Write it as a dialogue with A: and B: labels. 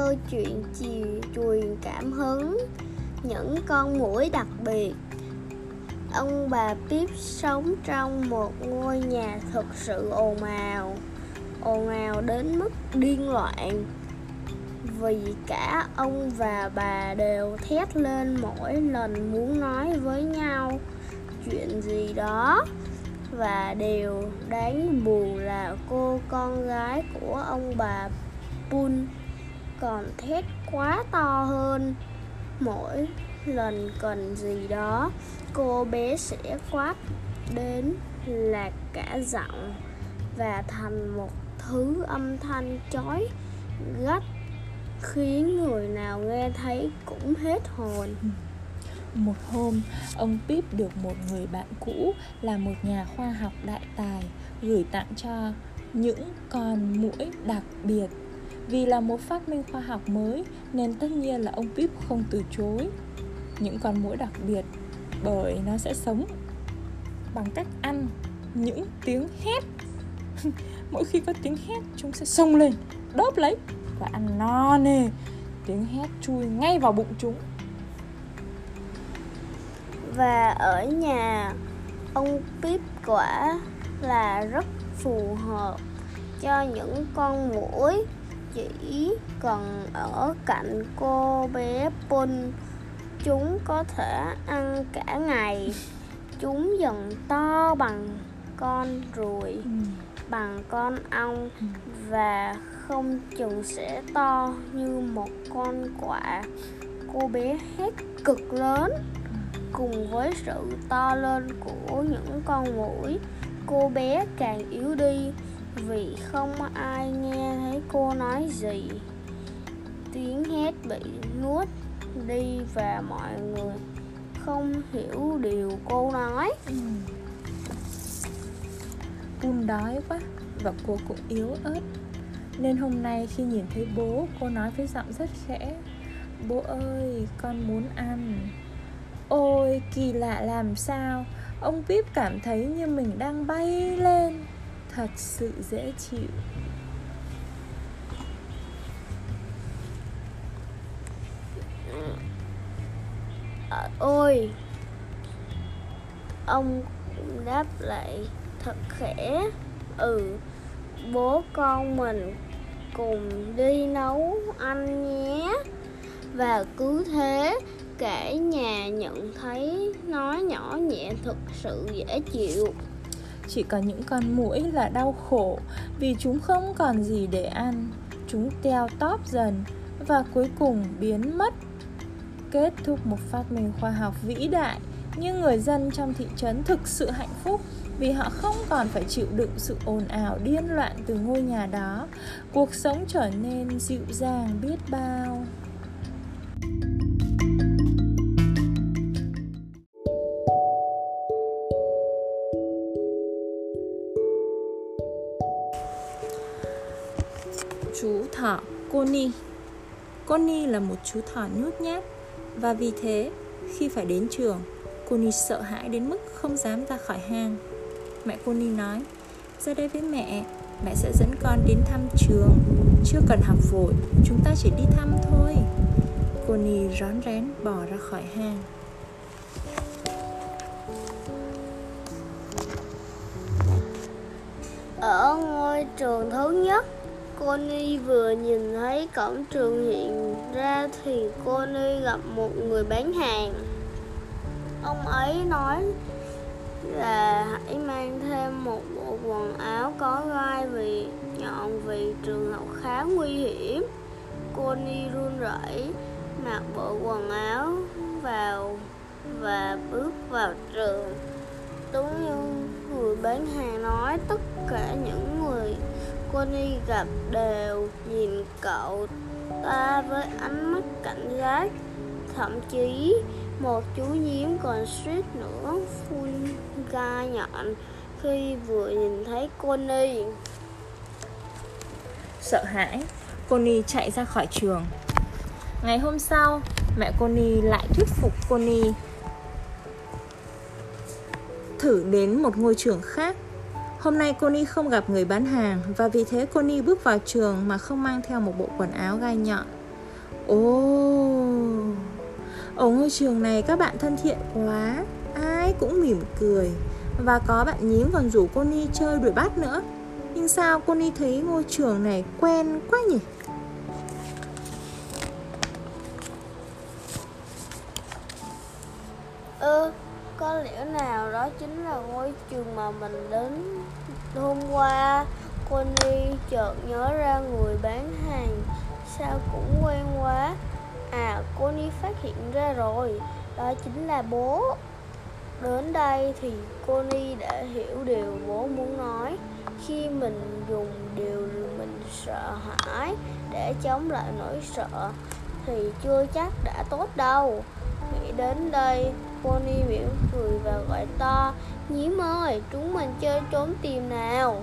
A: câu chuyện truyền cảm hứng. Những con muỗi đặc biệt. Ông bà Pip sống trong một ngôi nhà thực sự ồn ào. Ồn ào đến mức điên loạn. Vì cả ông và bà đều thét lên mỗi lần muốn nói với nhau chuyện gì đó và điều đáng buồn là cô con gái của ông bà Pun còn thét quá to hơn. Mỗi lần cần gì đó, cô bé sẽ quát đến là cả giọng và thành một thứ âm thanh chói gắt, khiến người nào nghe thấy cũng hết hồn.
B: Một hôm, ông pip được một người bạn cũ là một nhà khoa học đại tài gửi tặng cho những con muỗi đặc biệt vì là một phát minh khoa học mới, nên tất nhiên là ông pip không từ chối những con muỗi đặc biệt, bởi nó sẽ sống bằng cách ăn những tiếng hét. Mỗi khi có tiếng hét, chúng sẽ xông lên đớp lấy và ăn no nê. Tiếng hét chui ngay vào bụng chúng.
A: Và ở nhà, ông Pip quả là rất phù hợp cho những con muỗi chỉ cần ở cạnh cô bé Pun chúng có thể ăn cả ngày chúng dần to bằng con ruồi ừ. bằng con ong ừ. và không chừng sẽ to như một con quạ cô bé hét cực lớn cùng với sự to lên của những con muỗi cô bé càng yếu đi vì không ai nghe thấy cô nói gì. Tiếng hét bị nuốt đi và mọi người không hiểu điều cô nói. Ừ.
B: Pun đói quá và cô cũng yếu ớt. Nên hôm nay khi nhìn thấy bố, cô nói với giọng rất khẽ. Bố ơi, con muốn ăn. Ôi, kỳ lạ làm sao? Ông Pip cảm thấy như mình đang bay lên. Thật sự dễ chịu.
A: À, Ôi Ông đáp lại thật khẽ. Ừ Bố con mình cùng đi nấu ăn nhé. Và cứ thế cả nhà nhận thấy nói nhỏ nhẹ thực sự dễ chịu
B: chỉ có những con muỗi là đau khổ, vì chúng không còn gì để ăn. Chúng teo tóp dần và cuối cùng biến mất. Kết thúc một phát minh khoa học vĩ đại, nhưng người dân trong thị trấn thực sự hạnh phúc vì họ không còn phải chịu đựng sự ồn ào điên loạn từ ngôi nhà đó. Cuộc sống trở nên dịu dàng biết bao. Chú thỏ Connie. Connie là một chú thỏ nhút nhát. Và vì thế, khi phải đến trường, Connie sợ hãi đến mức không dám ra khỏi hang. Mẹ Connie nói, Ra đây với mẹ Mẹ sẽ dẫn con đến thăm trường. Chưa cần học vội, Chúng ta chỉ đi thăm thôi. Connie rón rén bỏ ra khỏi hang.
A: Ở ngôi trường thứ nhất Connie vừa nhìn thấy cổng trường hiện ra thì Connie gặp một người bán hàng. Ông ấy nói là hãy mang thêm một bộ quần áo có gai vì nhọn vì trường học khá nguy hiểm. Connie run rẩy mặc bộ quần áo vào và bước vào trường. Đúng như người bán hàng, nói tất cả những người Connie gặp đều nhìn cậu ta với ánh mắt cảnh giác. Thậm chí một chú nhím còn suýt nữa phun ga nhọn khi vừa nhìn thấy Connie
B: Sợ hãi, Connie chạy ra khỏi trường. Ngày hôm sau, mẹ Connie lại thuyết phục Connie thử đến một ngôi trường khác. Hôm nay Connie không gặp người bán hàng và vì thế Connie bước vào trường mà không mang theo một bộ quần áo gai nhọn. Ồ, ở ngôi trường này các bạn thân thiện quá Ai cũng mỉm cười Và có bạn nhím còn rủ Connie chơi đuổi bắt nữa Nhưng sao Connie thấy ngôi trường này quen quá nhỉ?
A: Ừ, có lẽ nào đó chính là ngôi trường mà mình đến hôm qua con đi chợt nhớ ra người bán hàng. Sao cũng quen quá. À, Connie phát hiện ra rồi. Đó chính là bố. Đến đây thì Connie đã hiểu điều bố muốn nói. Khi mình dùng điều mình sợ hãi để chống lại nỗi sợ Thì chưa chắc đã tốt đâu. Nghĩ đến đây, Bonnie mỉm cười. Nhím ơi, chúng mình chơi trốn tìm nào.